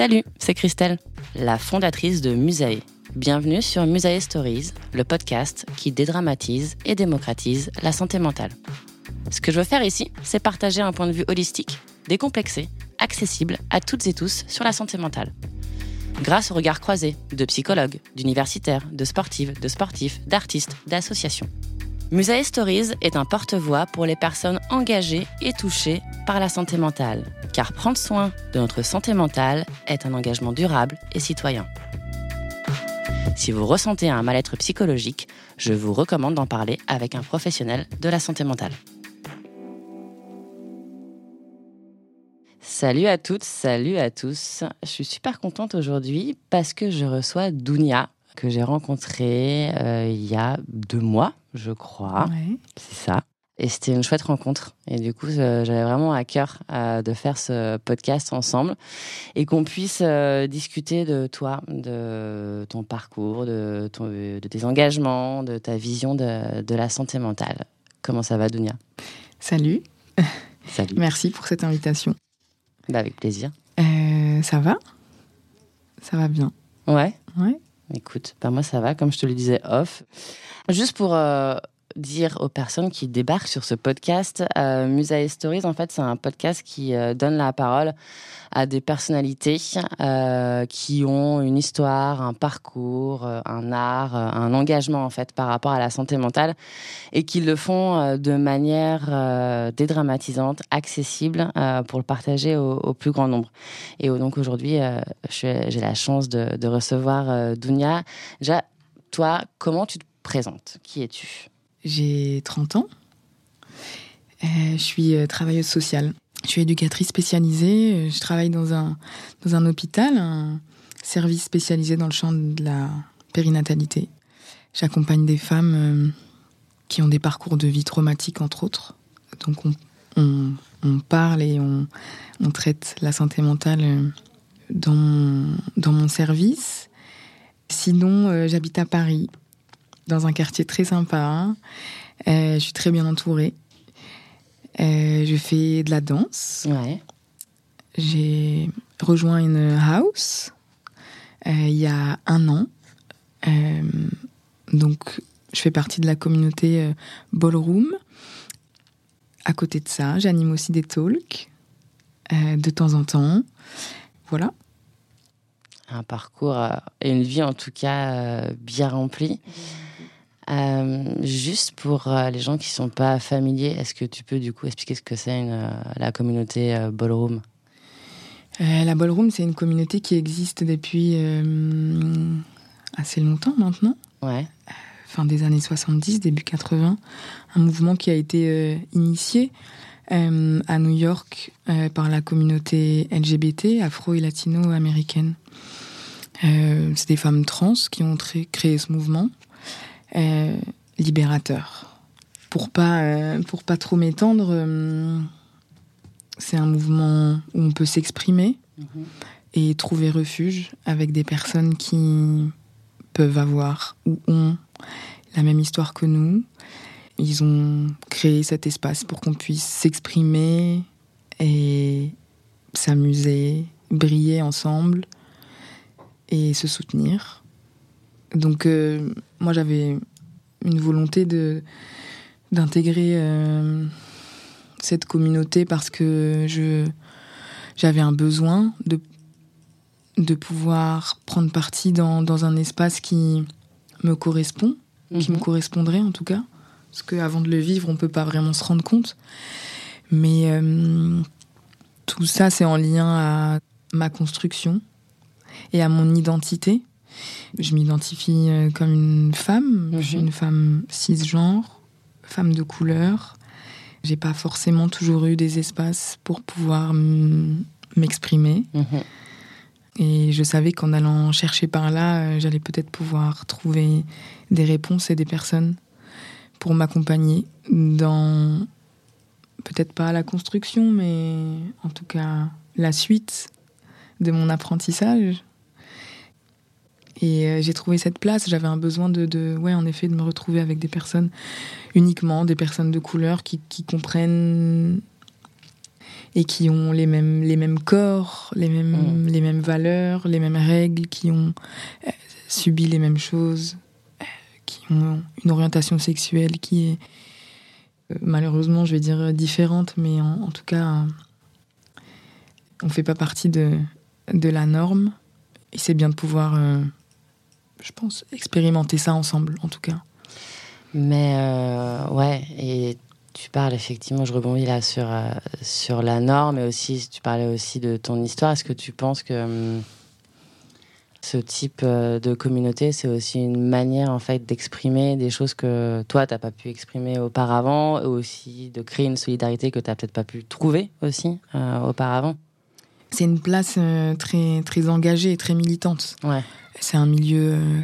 Salut, c'est Christelle, la fondatrice de Musae. Bienvenue sur Musae Stories, le podcast qui dédramatise et démocratise la santé mentale. Ce que je veux faire ici, c'est partager un point de vue holistique, décomplexé, accessible à toutes et tous sur la santé mentale. Grâce au regard croisé de psychologues, d'universitaires, de sportives, de sportifs, d'artistes, d'associations. Musae Stories est un porte-voix pour les personnes engagées et touchées par la santé mentale, car prendre soin de notre santé mentale est un engagement durable et citoyen. Si vous ressentez un mal-être psychologique, je vous recommande d'en parler avec un professionnel de la santé mentale. Salut à toutes, salut à tous. Je suis super contente aujourd'hui parce que je reçois Dounia, que j'ai rencontrée euh, il y a deux mois, je crois. C'est ça. Et c'était une chouette rencontre. Et du coup, euh, j'avais vraiment à cœur euh, de faire ce podcast ensemble et qu'on puisse discuter de toi, de ton parcours, de, ton, de tes engagements, de ta vision de, de la santé mentale. Comment ça va, Dounia? Salut. Salut. Merci pour cette invitation. Bah, avec plaisir. ça va? Ça va bien. Ouais. Ouais. Écoute, bah moi ça va, comme je te le disais off. Juste pour euh, dire aux personnes qui débarquent sur ce podcast, euh, Musae Stories, en fait, c'est un podcast qui euh, donne la parole à des personnalités euh, qui ont une histoire, un parcours, euh, un art, un engagement en fait par rapport à la santé mentale et qui le font de manière dédramatisante, accessible pour le partager au, plus grand nombre. Et donc aujourd'hui, j'ai la chance de, recevoir Dounia. Déjà, toi, comment tu te présentes? Qui es-tu? J'ai 30 ans. je suis travailleuse sociale. Je suis éducatrice spécialisée. Je travaille dans un, dans un hôpital, un service spécialisé dans le champ de la périnatalité. J'accompagne des femmes euh, qui ont des parcours de vie traumatiques, entre autres. Donc on, on, parle et on, on, traite la santé mentale euh, dans dans mon service. Sinon, euh, j'habite à Paris, dans un quartier très sympa. Euh, je suis très bien entourée. Euh, je fais de la danse. Ouais. J'ai rejoint une house euh, il y a un an. Donc, je fais partie de la communauté Ballroom. À côté de ça, j'anime aussi des talks de temps en temps. Voilà. Un parcours et une vie en tout cas bien remplie. Euh, juste pour euh, les gens qui sont pas familiers, est-ce que tu peux du coup expliquer ce que c'est euh, la communauté Ballroom? La Ballroom, c'est une communauté qui existe depuis assez longtemps maintenant. Ouais. Fin des années 70, début 80. Un mouvement qui a été initié à New York par la communauté LGBT, afro et latino-américaine. c'est des femmes trans qui ont créé ce mouvement euh, libérateur. Pour pas, euh, pour pas trop m'étendre, euh, c'est un mouvement où on peut s'exprimer Mhm. et trouver refuge avec des personnes qui peuvent avoir ou ont la même histoire que nous. Ils ont créé cet espace pour qu'on puisse s'exprimer et s'amuser, briller ensemble et se soutenir. Donc euh, moi j'avais une volonté de d'intégrer euh, cette communauté parce que je j'avais un besoin de de pouvoir prendre partie dans, dans un espace qui me correspond, qui me Mhm. correspondrait en tout cas, parce qu'avant de le vivre, on peut pas vraiment se rendre compte. Mais euh, tout ça, c'est en lien à ma construction et à mon identité. Je m'identifie euh, comme une femme. Je suis Mhm. une femme cisgenre, femme de couleur. J'ai pas forcément toujours eu des espaces pour pouvoir m'exprimer. Mhm. Et je savais qu'en allant chercher par là, euh, j'allais peut-être pouvoir trouver des réponses et des personnes pour m'accompagner dans, peut-être pas la construction, mais en tout cas la suite de mon apprentissage. Et euh, j'ai trouvé cette place, j'avais un besoin de, de, ouais, en effet, de me retrouver avec des personnes uniquement, des personnes de couleur qui, qui comprennent et qui ont les mêmes, les mêmes corps, les mêmes, Mm. les mêmes valeurs, les mêmes règles, qui ont euh, subi les mêmes choses, euh, qui ont une orientation sexuelle qui est euh, malheureusement, je vais dire différente, mais en, en tout cas, on fait pas partie de, de la norme. Et c'est bien de pouvoir, je pense, expérimenter ça ensemble, en tout cas. Mais euh, ouais, et tu parles effectivement, je rebondis là sur, euh, sur la norme, et aussi tu parlais aussi de ton histoire. Est-ce que tu penses que hum, ce type euh, de communauté, c'est aussi une manière en fait d'exprimer des choses que toi, t'as pas pu exprimer auparavant, et aussi de créer une solidarité que t'as peut-être pas pu trouver aussi euh, auparavant? C'est une place euh, très, très engagée et très militante. Ouais. C'est un milieu, euh,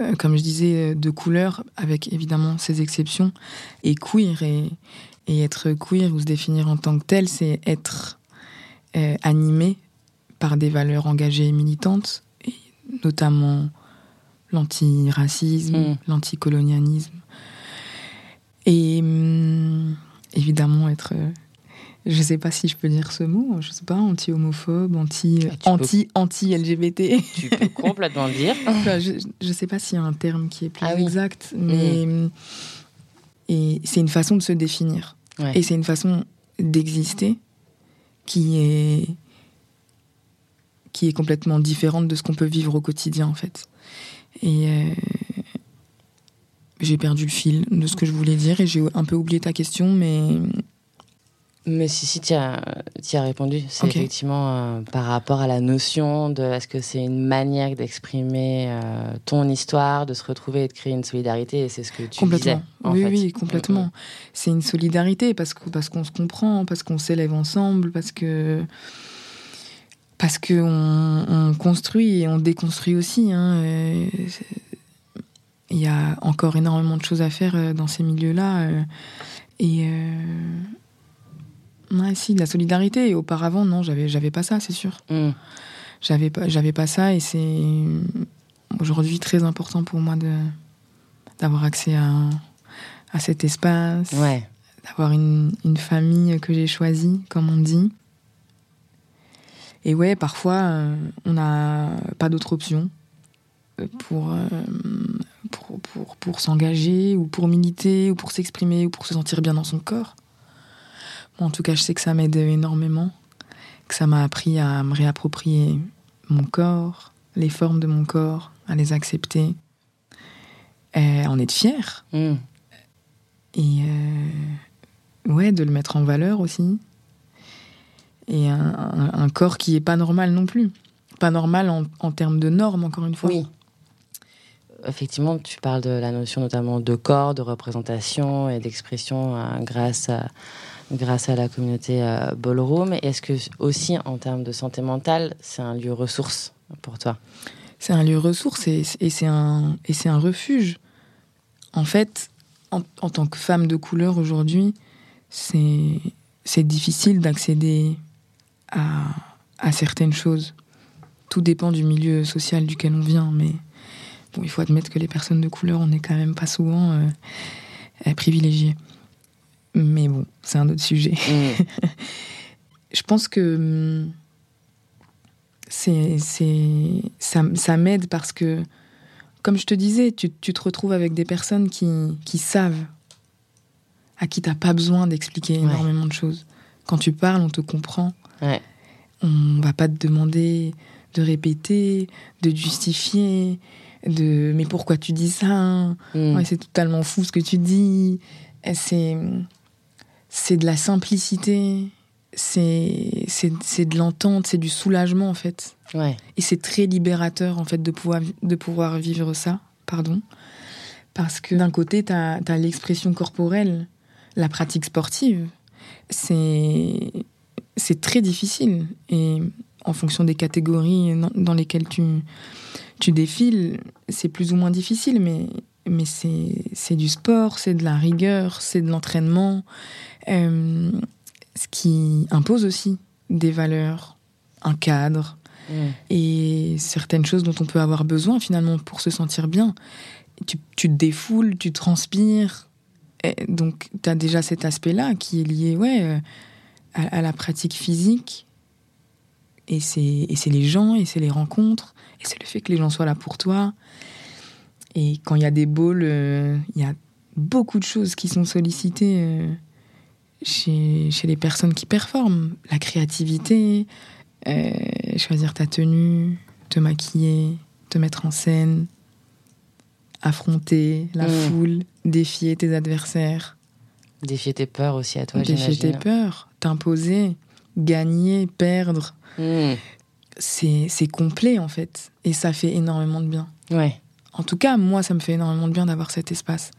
euh, comme je disais, de couleur, avec évidemment ses exceptions, et queer. Et, et être queer ou se définir en tant que tel, c'est être euh, animé par des valeurs engagées et militantes, et notamment l'antiracisme, Mm. l'anticolonialisme. Et hum, évidemment être... je sais pas si je peux dire ce mot, je sais pas, anti-homophobe, anti, Ah, peux. anti, anti-LGBT. Tu peux complètement le dire. Enfin, je, je sais pas s'il y a un terme qui est plus Ah oui. exact, mais et c'est une façon de se définir Ouais. et c'est une façon d'exister qui est qui est complètement différente de ce qu'on peut vivre au quotidien en fait. Et euh, j'ai perdu le fil de ce que je voulais dire et j'ai un peu oublié ta question, mais Mais si, si, tu as, répondu. C'est effectivement euh, par rapport à la notion de est-ce que c'est une manière d'exprimer euh, ton histoire, de se retrouver et de créer une solidarité, et c'est ce que tu complètement. disais. en oui, fait. oui, complètement. C'est une solidarité parce que parce qu'on se comprend, parce qu'on s'élève ensemble, parce que parce que on, on construit et on déconstruit aussi. hein, euh, Il y a encore énormément de choses à faire euh, dans ces milieux-là. euh, et euh, ouais, si, de la solidarité. Et auparavant, non, j'avais j'avais pas ça, c'est sûr. Mm. J'avais pas, j'avais pas ça et c'est aujourd'hui très important pour moi de d'avoir accès à, à cet espace, Ouais. d'avoir une, une famille que j'ai choisie, comme on dit. Et ouais, parfois, euh, on n'a pas d'autre option euh, pour, euh, pour, pour, pour s'engager ou pour militer ou pour s'exprimer ou pour se sentir bien dans son corps. En tout cas, je sais que ça m'aide énormément, que ça m'a appris à me réapproprier mon corps, les formes de mon corps, à les accepter, et à en être fier. Mm. Et euh, ouais, de le mettre en valeur aussi. Et un, un- un corps qui est pas normal non plus. Pas normal en, en termes de normes, encore une fois. Oui. Effectivement, tu parles de la notion notamment de corps, de représentation et d'expression euh, grâce à, grâce à la communauté euh, ballroom. Est-ce que aussi en termes de santé mentale, c'est un lieu ressource pour toi? C'est un lieu ressource et, et c'est un, refuge. En fait, en, tant que femme de couleur aujourd'hui, c'est, difficile d'accéder à, certaines choses. Tout dépend du milieu social duquel on vient, mais il faut admettre que les personnes de couleur, on n'est quand même pas souvent euh, privilégiées. Mais bon, c'est un autre sujet. Mm. je pense que hum, c'est, c'est, ça, ça m'aide parce que, comme je te disais, tu, tu te retrouves avec des personnes qui, qui savent, à qui tu n'as pas besoin d'expliquer énormément de choses. Quand tu parles, on te comprend. Ouais. On va pas te demander de répéter, de justifier, de mais pourquoi tu dis ça mm. C'est totalement fou ce que tu dis. C'est, c'est de la simplicité c'est de l'entente, c'est du soulagement en fait. Et c'est très libérateur en fait de pouvoir, de pouvoir vivre ça, pardon. Parce que d'un côté, tu as, l'expression corporelle, la pratique sportive. C'est très difficile. Et en fonction des catégories dans lesquelles tu, tu défiles, c'est plus ou moins difficile, mais, mais c'est du sport, c'est de la rigueur, c'est de l'entraînement. Euh, ce qui impose aussi des valeurs, un cadre mm. et certaines choses dont on peut avoir besoin finalement pour se sentir bien. Tu, te défoules, tu transpires. Et donc, tu as déjà cet aspect-là qui est lié ouais, euh, à, la pratique physique. Et c'est les gens, et c'est les rencontres, et c'est le fait que les gens soient là pour toi. Et quand il y a des balls, euh, il y a beaucoup de choses qui sont sollicitées. Euh, chez, chez les personnes qui performent. La créativité, euh, choisir ta tenue, te maquiller, te mettre en scène, affronter la mm. foule, défier tes adversaires. Défier tes peurs aussi à toi, Défier tes peurs, t'imposer, gagner, perdre. Mm. C'est complet en fait. Et ça fait énormément de bien. Ouais. En tout cas, moi, ça me fait énormément de bien d'avoir cet espace.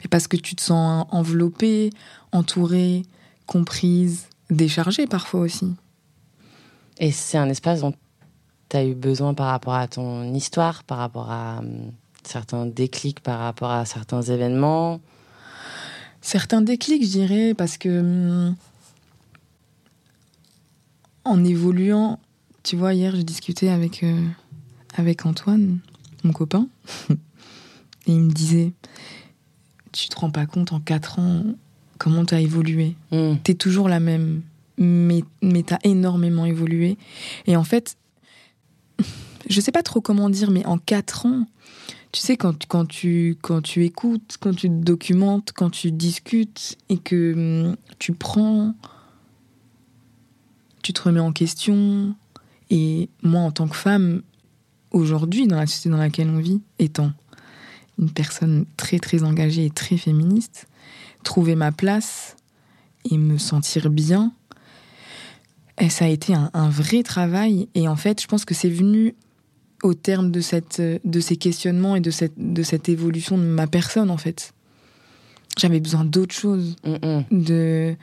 Mais parce que tu te sens enveloppée, entourée, comprise, déchargée parfois aussi. Et c'est un espace dont tu as eu besoin par rapport à ton histoire, par rapport à hum, certains déclics, par rapport à certains événements? Certains déclics, je dirais, parce que hum, en évoluant, tu vois, hier, j'ai discuté avec, euh, avec Antoine, mon copain, et il me disait, tu te rends pas compte, en quatre ans, comment tu as évolué. Mm. Tu es toujours la même, mais, mais tu as énormément évolué. Et en fait, je sais pas trop comment dire, mais en quatre ans, tu sais, quand, quand, tu, quand tu écoutes, quand tu documentes, quand tu discutes et que hum, tu prends, tu te remets en question. Et moi, en tant que femme, aujourd'hui, dans la société dans laquelle on vit, étant une personne très très engagée et très féministe, trouver ma place et me sentir bien, et ça a été un, vrai travail. Et en fait, je pense que c'est venu au terme de, cette, de ces questionnements et de cette, de cette évolution de ma personne, en fait. J'avais besoin d'autres choses, de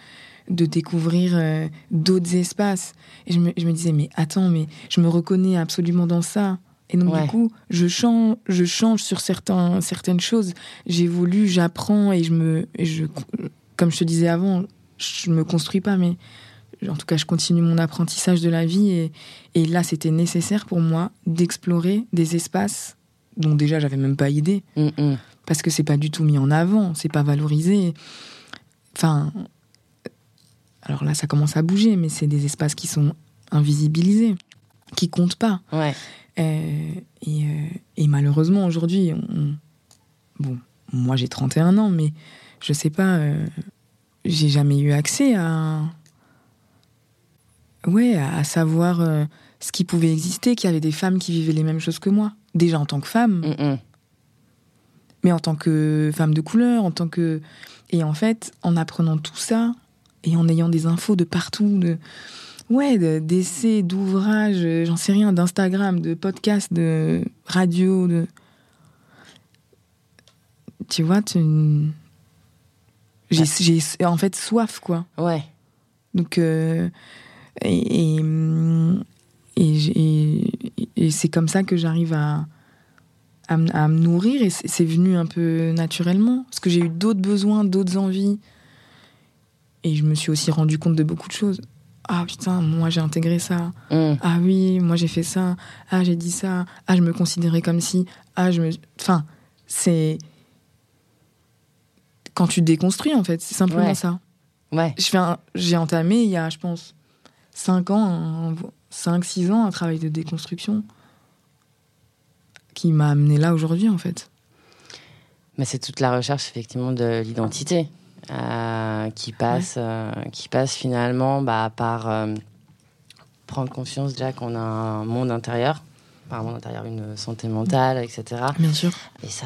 de découvrir euh, d'autres espaces. Et je me, je me, disais, mais attends, mais je me reconnais absolument dans ça. Et donc, du coup, je change, je change sur certains, certaines choses. J'évolue, j'apprends et je me. je, comme je te disais avant, je me construis pas, mais en tout cas, je continue mon apprentissage de la vie. Et, et là, c'était nécessaire pour moi d'explorer des espaces dont déjà j'avais même pas idée. Mm, mm. Parce que c'est pas du tout mis en avant, c'est pas valorisé. Enfin. Alors là, ça commence à bouger, mais c'est des espaces qui sont invisibilisés, qui comptent pas. Ouais. Euh, euh, et, malheureusement, aujourd'hui, bon, moi j'ai 31 ans, mais je sais pas, euh, j'ai jamais eu accès à. Ouais, à, savoir ce qui pouvait exister, qu'il y avait des femmes qui vivaient les mêmes choses que moi. Déjà en tant que femme, mm, mm. mais en tant que femme de couleur, en tant que. Et en fait, en apprenant tout ça, et en ayant des infos de partout, de ouais, d'essais, d'ouvrages, euh, j'en sais rien, d'Instagram, de podcasts, de radio, de. Tu vois, tu. J'ai en fait soif, quoi. Ouais. Donc. Euh, et, et, et, c'est comme ça que j'arrive à, à, à, me nourrir et c'est venu un peu naturellement. Parce que j'ai eu d'autres besoins, d'autres envies. Et je me suis aussi rendu compte de beaucoup de choses. Ah putain, moi j'ai intégré ça. Mm. Ah oui, moi j'ai fait ça. Ah j'ai dit ça. Ah je me considérais comme si. Ah je me. Enfin, c'est quand tu déconstruis en fait, c'est simplement Ouais. ça. Ouais. J'ai entamé il y a, je pense, 5 ans, 5-6 ans, un travail de déconstruction qui m'a amené là aujourd'hui en fait. Mais c'est toute la recherche effectivement de l'identité euh, qui passe, euh, qui passe finalement bah, par euh, prendre conscience déjà qu'on a un monde intérieur, monde intérieur, une santé mentale, etc. Bien sûr. Et ça,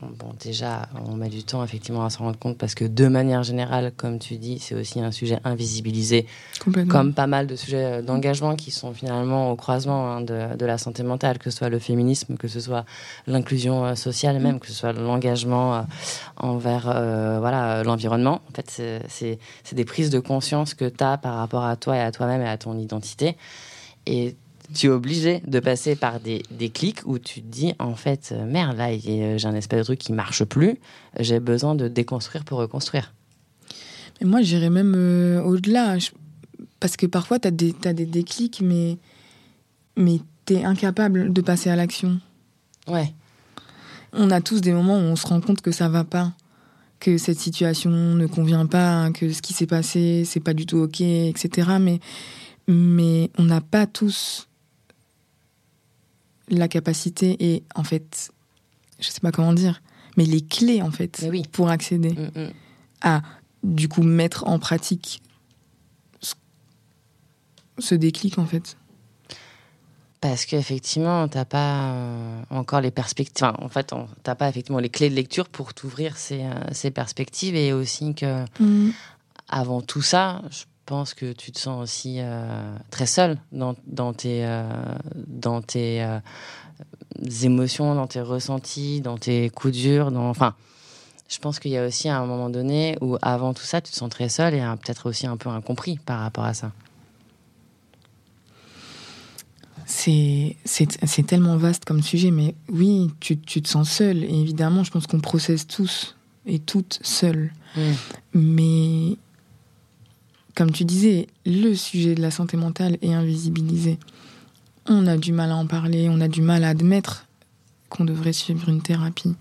bon, déjà, on met du temps effectivement à s'en rendre compte parce que de manière générale, comme tu dis, c'est aussi un sujet invisibilisé, Complètement. comme pas mal de sujets d'engagement qui sont finalement au croisement hein, de, de la santé mentale, que ce soit le féminisme, que ce soit l'inclusion euh, sociale, même que ce soit l'engagement euh, envers euh, voilà l'environnement. En fait, c'est des prises de conscience que tu as par rapport à toi et à toi-même et à ton identité. Et tu es obligé de passer par des, des clics où tu te dis en fait euh, merde là j'ai un espèce de truc qui marche plus j'ai besoin de déconstruire pour reconstruire Mais moi, j'irais même euh, au-delà. Je- Parce que parfois, tu as des, t'as des déclics, mais, mais tu es incapable de passer à l'action. ouais On a tous des moments où on se rend compte que ça va pas, que cette situation ne convient pas, que ce qui s'est passé, c'est pas du tout OK, etc. Mais, mais on n'a pas tous la capacité et, en fait, je sais pas comment dire, mais les clés, en fait, oui. pour accéder Mm, mm. à du coup mettre en pratique ce, déclic en fait. Parce qu'effectivement, tu n'as pas euh, encore les perspectives. Enfin, en fait, tu n'as pas effectivement les clés de lecture pour t'ouvrir ces, euh, ces perspectives. Et aussi que, avant tout ça, je pense que tu te sens aussi euh, très seul dans, dans tes, euh, dans tes euh, émotions, dans tes ressentis, dans tes coups durs. Dans... Enfin, je pense qu'il y a aussi un moment donné où, avant tout ça, tu te sens très seul et peut-être aussi un peu incompris par rapport à ça. C'est tellement vaste comme sujet, mais oui, tu, tu te sens seul. Et évidemment, je pense qu'on processe tous et toutes seuls. Mais comme tu disais, le sujet de la santé mentale est invisibilisé. On a du mal à en parler, on a du mal à admettre qu'on devrait suivre une thérapie.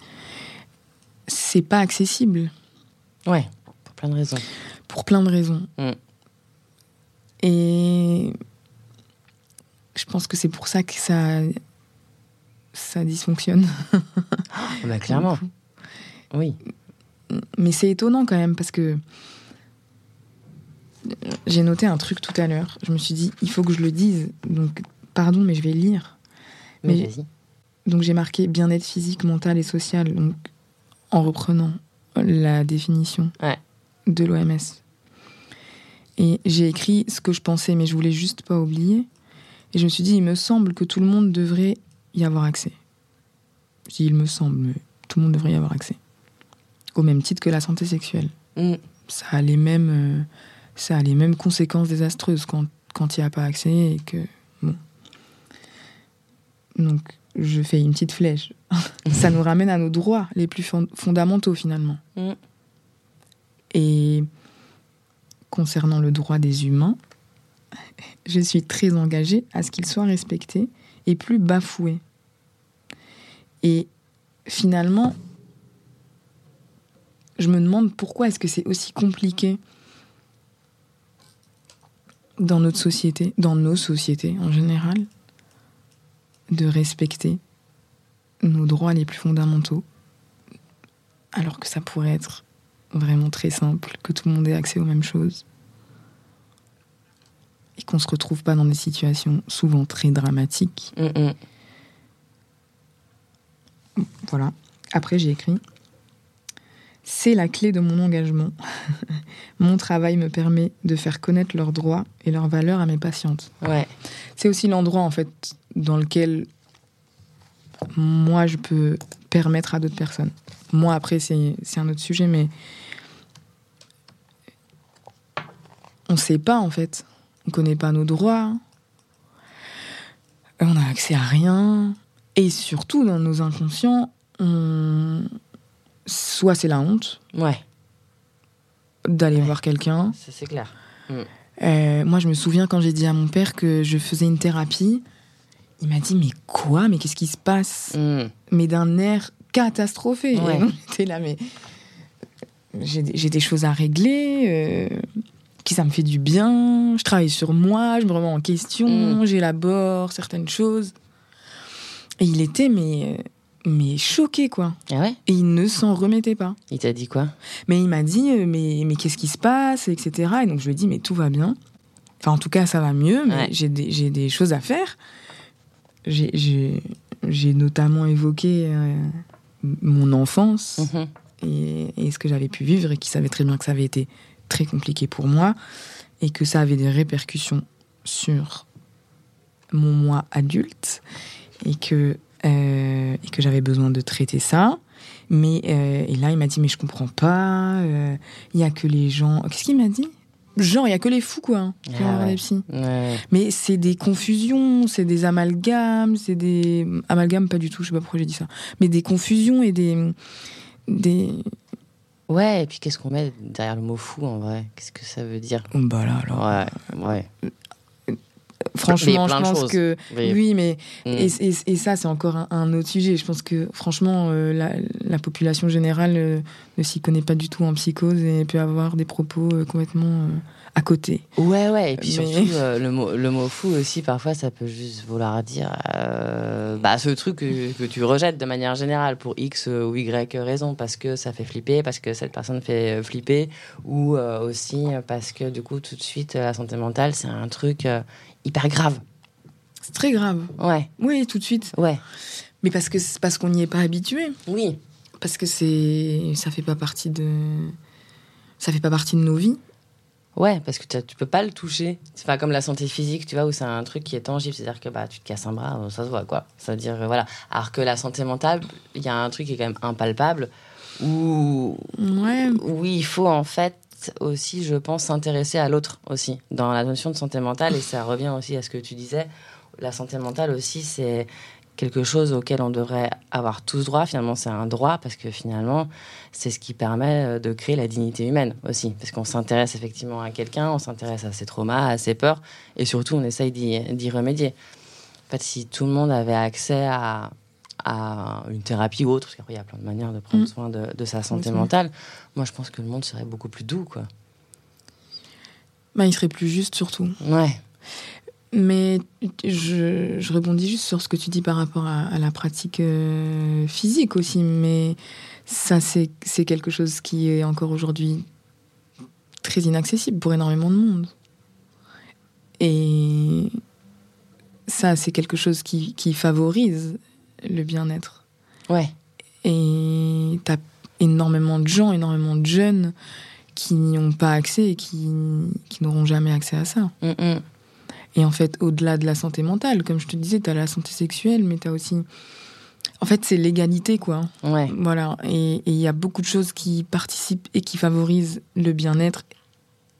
C'est pas accessible. Ouais, pour plein de raisons. pour plein de raisons. Mm. Et je pense que c'est pour ça que ça, ça dysfonctionne. Ah bah, clairement. Oui. Mais c'est étonnant quand même parce que j'ai noté un truc tout à l'heure. Je me suis dit, il faut que je le dise. Donc, pardon, mais je vais lire. Mais. Donc, j'ai marqué bien-être physique, mental et social, donc, en reprenant la définition Ouais. de l'OMS. Et j'ai écrit ce que je pensais, mais je voulais juste pas oublier. Et je me suis dit, il me semble que tout le monde devrait y avoir accès. Je dis, il me semble, mais tout le monde devrait y avoir accès. Au même titre que la santé sexuelle. Mm. Ça a les mêmes, euh, ça a les mêmes conséquences désastreuses quand quand il n'y a pas accès et que bon. Donc je fais une petite flèche. ça nous ramène à nos droits les plus fond- fondamentaux finalement. Mm. Et concernant le droit des humains, je suis très engagée à ce qu'il soit respecté et plus bafoué. Et finalement, je me demande pourquoi est-ce que c'est aussi compliqué dans notre société, dans nos sociétés en général, de respecter nos droits les plus fondamentaux, alors que ça pourrait être vraiment très simple, que tout le monde ait accès aux mêmes choses, et qu'on se retrouve pas dans des situations souvent très dramatiques. Mm, mm. Voilà. Après, j'ai écrit C'est la clé de mon engagement. mon travail me permet de faire connaître leurs droits et leurs valeurs à mes patientes. Ouais. C'est aussi l'endroit, en fait, dans lequel moi, je peux permettre à d'autres personnes. Moi, après, c'est c'est un autre sujet, mais on ne sait pas, en fait. On ne connaît pas nos droits. On n'a accès à rien. Et surtout, dans nos inconscients, on- soit c'est la honte Ouais. d'aller Ouais. voir quelqu'un, Ça, c'est clair. Euh, moi, je me souviens quand j'ai dit à mon père que je faisais une thérapie, il m'a dit mais quoi? Mais qu'est-ce qui se passe? Mm. Mais d'un air catastrophé. Ouais. J'étais là, mais j'ai des- j'ai des choses à régler. euh, qui ça me fait du bien. Je travaille sur moi, je me remets en question, Mm. j'élabore certaines choses. Et il était mais euh, mais choqué quoi. Ah ouais Et il ne s'en remettait pas. Il t'a dit quoi? Mais il m'a dit, euh, mais, mais qu'est-ce qui se passe, etc. Et donc je lui ai dit, mais tout va bien. Enfin, en tout cas, ça va mieux, mais Ouais. j'ai des, j'ai des choses à faire. J'ai- J'ai j'ai notamment évoqué euh, mon enfance Mhm. et, et ce que j'avais pu vivre et qui savait très bien que ça avait été très compliqué pour moi et que ça avait des répercussions sur mon moi adulte et que, euh, et que j'avais besoin de traiter ça. Mais euh, et là, il m'a dit mais je comprends pas. euh, Il y a que les gens. Qu'est-ce qu'il m'a dit? Genre il y a que les fous quoi. hein, qui Ah ouais. Ouais. Mais c'est des confusions, c'est des amalgames, c'est des amalgames pas du tout. Je sais pas pourquoi j'ai dit ça. Mais des confusions et des des Ouais, et puis qu'est-ce qu'on met derrière le mot fou en vrai? Qu'est-ce que ça veut dire? Oh, bah là, alors. Ouais, ouais. Franchement, je pense que Oui. oui, mais Mm. et, et- et ça c'est encore un, un autre sujet. Je pense que franchement, euh, la, la population générale euh, ne s'y connaît pas du tout en psychose et peut avoir des propos euh, complètement à côté. Ouais, ouais, et puis Mais- surtout, le, mot, le mot fou aussi, parfois, ça peut juste vouloir dire bah, ce truc que, que tu rejettes de manière générale pour X ou Y raison, parce que ça fait flipper, parce que cette personne fait flipper, ou aussi parce que du coup, tout de suite, la santé mentale, c'est un truc hyper grave. C'est très grave. Ouais, Oui, tout de suite. ouais, Mais parce que c'est parce qu'on n'y est pas habitué. oui. Parce que c'est ça fait pas partie de ça fait pas partie de nos vies. Ouais, parce que tu peux pas le toucher. C'est pas comme la santé physique, tu vois, où c'est un truc qui est tangible. C'est-à-dire que bah, tu te casses un bras, ça se voit, quoi. C'est-à-dire, voilà. Alors que la santé mentale, il y a un truc qui est quand même impalpable, où, Ouais. oui, il faut en fait aussi, je pense, s'intéresser à l'autre aussi, dans la notion de santé mentale. Et ça revient aussi à ce que tu disais. La santé mentale aussi, c'est quelque chose auquel on devrait avoir tous droit. Finalement, c'est un droit parce que finalement, c'est ce qui permet euh, de créer la dignité humaine aussi. Parce qu'on s'intéresse effectivement à quelqu'un, on s'intéresse à ses traumas, à ses peurs, et surtout, on essaye d'y d'y remédier. En fait, si tout le monde avait accès à, à une thérapie ou autre, parce qu'après, il y a plein de manières de prendre Mm. soin de, de sa santé Oui. mentale, moi, je pense que le monde serait beaucoup plus doux, quoi. Bah, il serait plus juste surtout. Ouais. Mais je, je rebondis juste sur ce que tu dis par rapport à, à la pratique euh, physique aussi. Mais ça, c'est c'est quelque chose qui est encore aujourd'hui très inaccessible pour énormément de monde. Et ça, c'est quelque chose qui, qui favorise le bien-être. Ouais. Et t'as énormément de gens, énormément de jeunes qui n'y ont pas accès et qui, qui n'auront jamais accès à ça. Mm, mm. Et en fait, au-delà de la santé mentale, comme je te disais, tu as la santé sexuelle, mais tu as aussi. En fait, c'est l'égalité, quoi. Ouais. Voilà. Et et il y a beaucoup de choses qui participent et qui favorisent le bien-être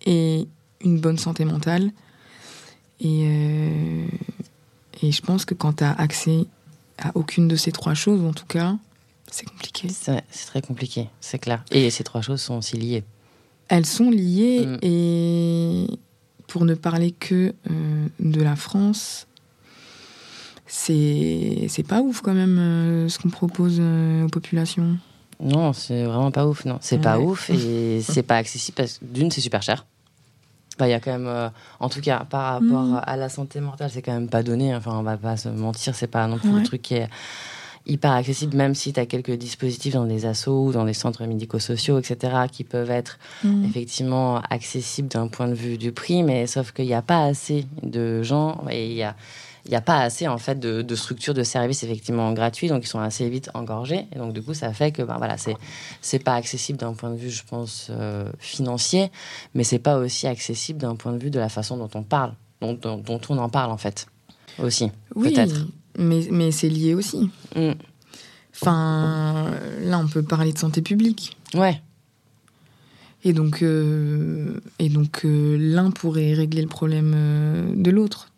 et une bonne santé mentale. Et, euh, et je pense que quand tu as accès à aucune de ces trois choses, en tout cas, c'est compliqué. C'est très compliqué, c'est clair. Et ces trois choses sont aussi liées. Elles sont liées Mm. et pour ne parler que euh, de la France, c'est c'est pas ouf quand même euh, ce qu'on propose euh, aux populations. Non, c'est vraiment pas ouf, non. C'est pas ouf et c'est pas accessible parce que d'une, c'est super cher. Bah, il y a quand même, euh, en tout cas, par rapport Mm. à la santé mentale, c'est quand même pas donné. Enfin, on va pas se mentir, c'est pas non plus Ouais. le truc qui est hyper accessible, même si tu as quelques dispositifs dans des assos ou dans des centres médico-sociaux, etc., qui peuvent être effectivement accessible d'un point de vue du prix, mais sauf qu'il n'y a pas assez de gens et il y a, il y a pas assez en fait de, de structures de services effectivement gratuits, donc ils sont assez vite engorgés. Et donc du coup, ça fait que ben, voilà, c'est c'est pas accessible d'un point de vue, je pense, euh, financier, mais c'est pas aussi accessible d'un point de vue de la façon dont on parle, dont, dont, dont on en parle en fait aussi. Oui, peut-être. Mais, mais c'est lié aussi. Mm. Enfin, là, on peut parler de santé publique. Ouais, Et donc, euh, et donc euh, l'un pourrait régler le problème euh, de l'autre.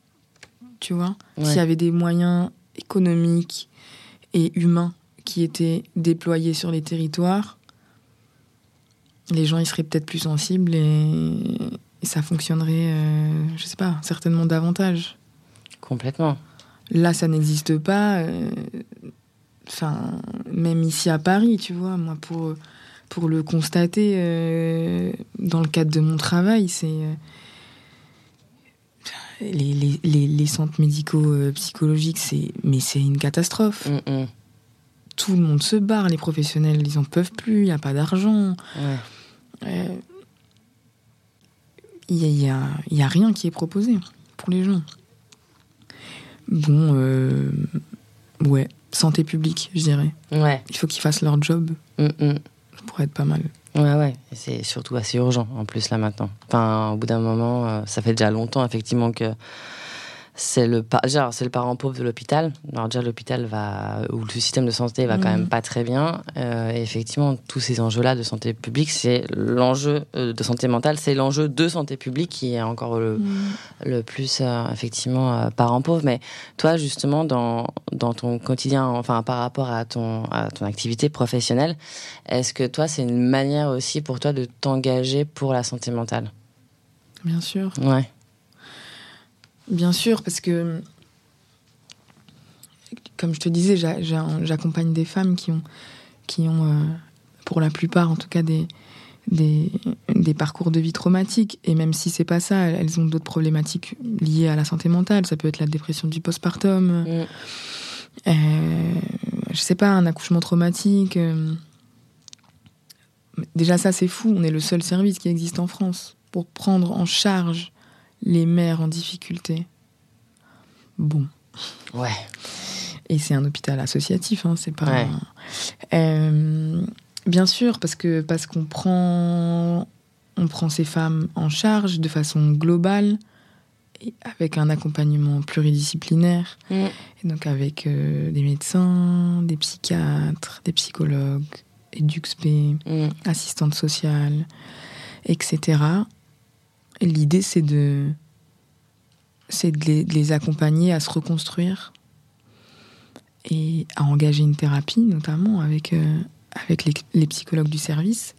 Tu vois? Ouais. S'il y avait des moyens économiques et humains qui étaient déployés sur les territoires, les gens ils seraient peut-être plus sensibles et, et ça fonctionnerait, je sais pas, certainement davantage. Complètement. Là, ça n'existe pas. euh, Enfin, même ici à Paris, tu vois, moi, pour, pour le constater euh, dans le cadre de mon travail, c'est. euh, les, les, les, les centres médicaux euh, psychologiques, c'est mais c'est une catastrophe. Mm, mm. Tout le monde se barre, les professionnels, ils en peuvent plus, il n'y a pas d'argent. Ouais. Euh, Il n'y a, il y a- il y a rien qui est proposé pour les gens. Bon, euh, ouais, santé publique, je dirais. Ouais. Il faut qu'ils fassent leur job, Mm, mm. ça pourrait être pas mal. Ouais, ouais. C'est surtout assez urgent en plus là maintenant. Enfin, au bout d'un moment, euh, ça fait déjà longtemps effectivement que c'est le, c'est le parent pauvre de l'hôpital. Alors déjà, l'hôpital va, ou le système de santé va quand Mhm. même pas très bien. Euh, et effectivement, tous ces enjeux-là de santé publique, c'est l'enjeu euh, de santé mentale, c'est l'enjeu de santé publique qui est encore le, le plus euh, effectivement parent pauvre. Mais toi, justement, dans, dans ton quotidien, enfin par rapport à ton, à ton activité professionnelle, est-ce que toi, c'est une manière aussi pour toi de t'engager pour la santé mentale? Bien sûr. Ouais. Bien sûr, parce que, comme je te disais, j'a- j'a- j'accompagne des femmes qui ont, qui ont euh, pour la plupart en tout cas, des, des, des parcours de vie traumatiques. Et même si c'est pas ça, elles ont d'autres problématiques liées à la santé mentale. Ça peut être la dépression du postpartum, Mm. euh, je sais pas, un accouchement traumatique. euh. Déjà, ça, c'est fou. On est le seul service qui existe en France pour prendre en charge les mères en difficulté. Bon. Ouais. Et c'est un hôpital associatif, hein, c'est pas. Ouais. Euh, bien sûr, parce que parce qu'on prend on prend ces femmes en charge de façon globale et avec un accompagnement pluridisciplinaire, Mm. et donc avec euh, des médecins, des psychiatres, des psychologues, EduxP, Mm. assistantes sociales, etc. L'idée, c'est de, c'est de les, de les accompagner à se reconstruire et à engager une thérapie, notamment avec, euh, avec les, les psychologues du service,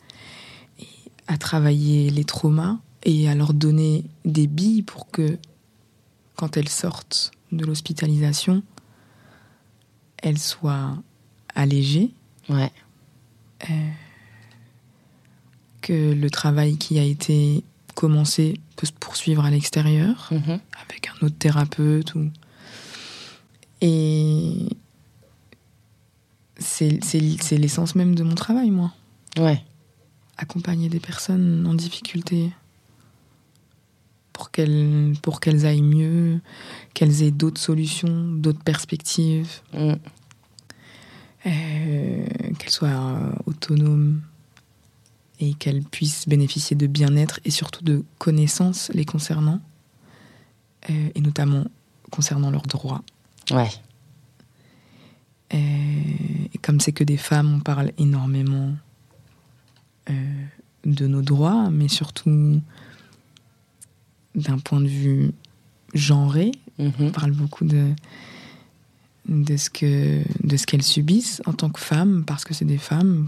et à travailler les traumas et à leur donner des billes pour que, quand elles sortent de l'hospitalisation, elles soient allégées Ouais. que le travail qui a été commencé peut se poursuivre à l'extérieur Mhm. avec un autre thérapeute ou et c'est l'essence même de mon travail moi Ouais. accompagner des personnes en difficulté pour qu'elles pour qu'elles aillent mieux qu'elles aient d'autres solutions d'autres perspectives Mm. euh, qu'elles soient euh, autonomes et qu'elles puissent bénéficier de bien-être et surtout de connaissances les concernant, euh, et notamment concernant leurs droits. Ouais. Euh, et comme c'est que des femmes, on parle énormément euh, de nos droits, mais surtout d'un point de vue genré, Mhm. on parle beaucoup de, de ce que de ce qu'elles subissent en tant que femmes, parce que c'est des femmes,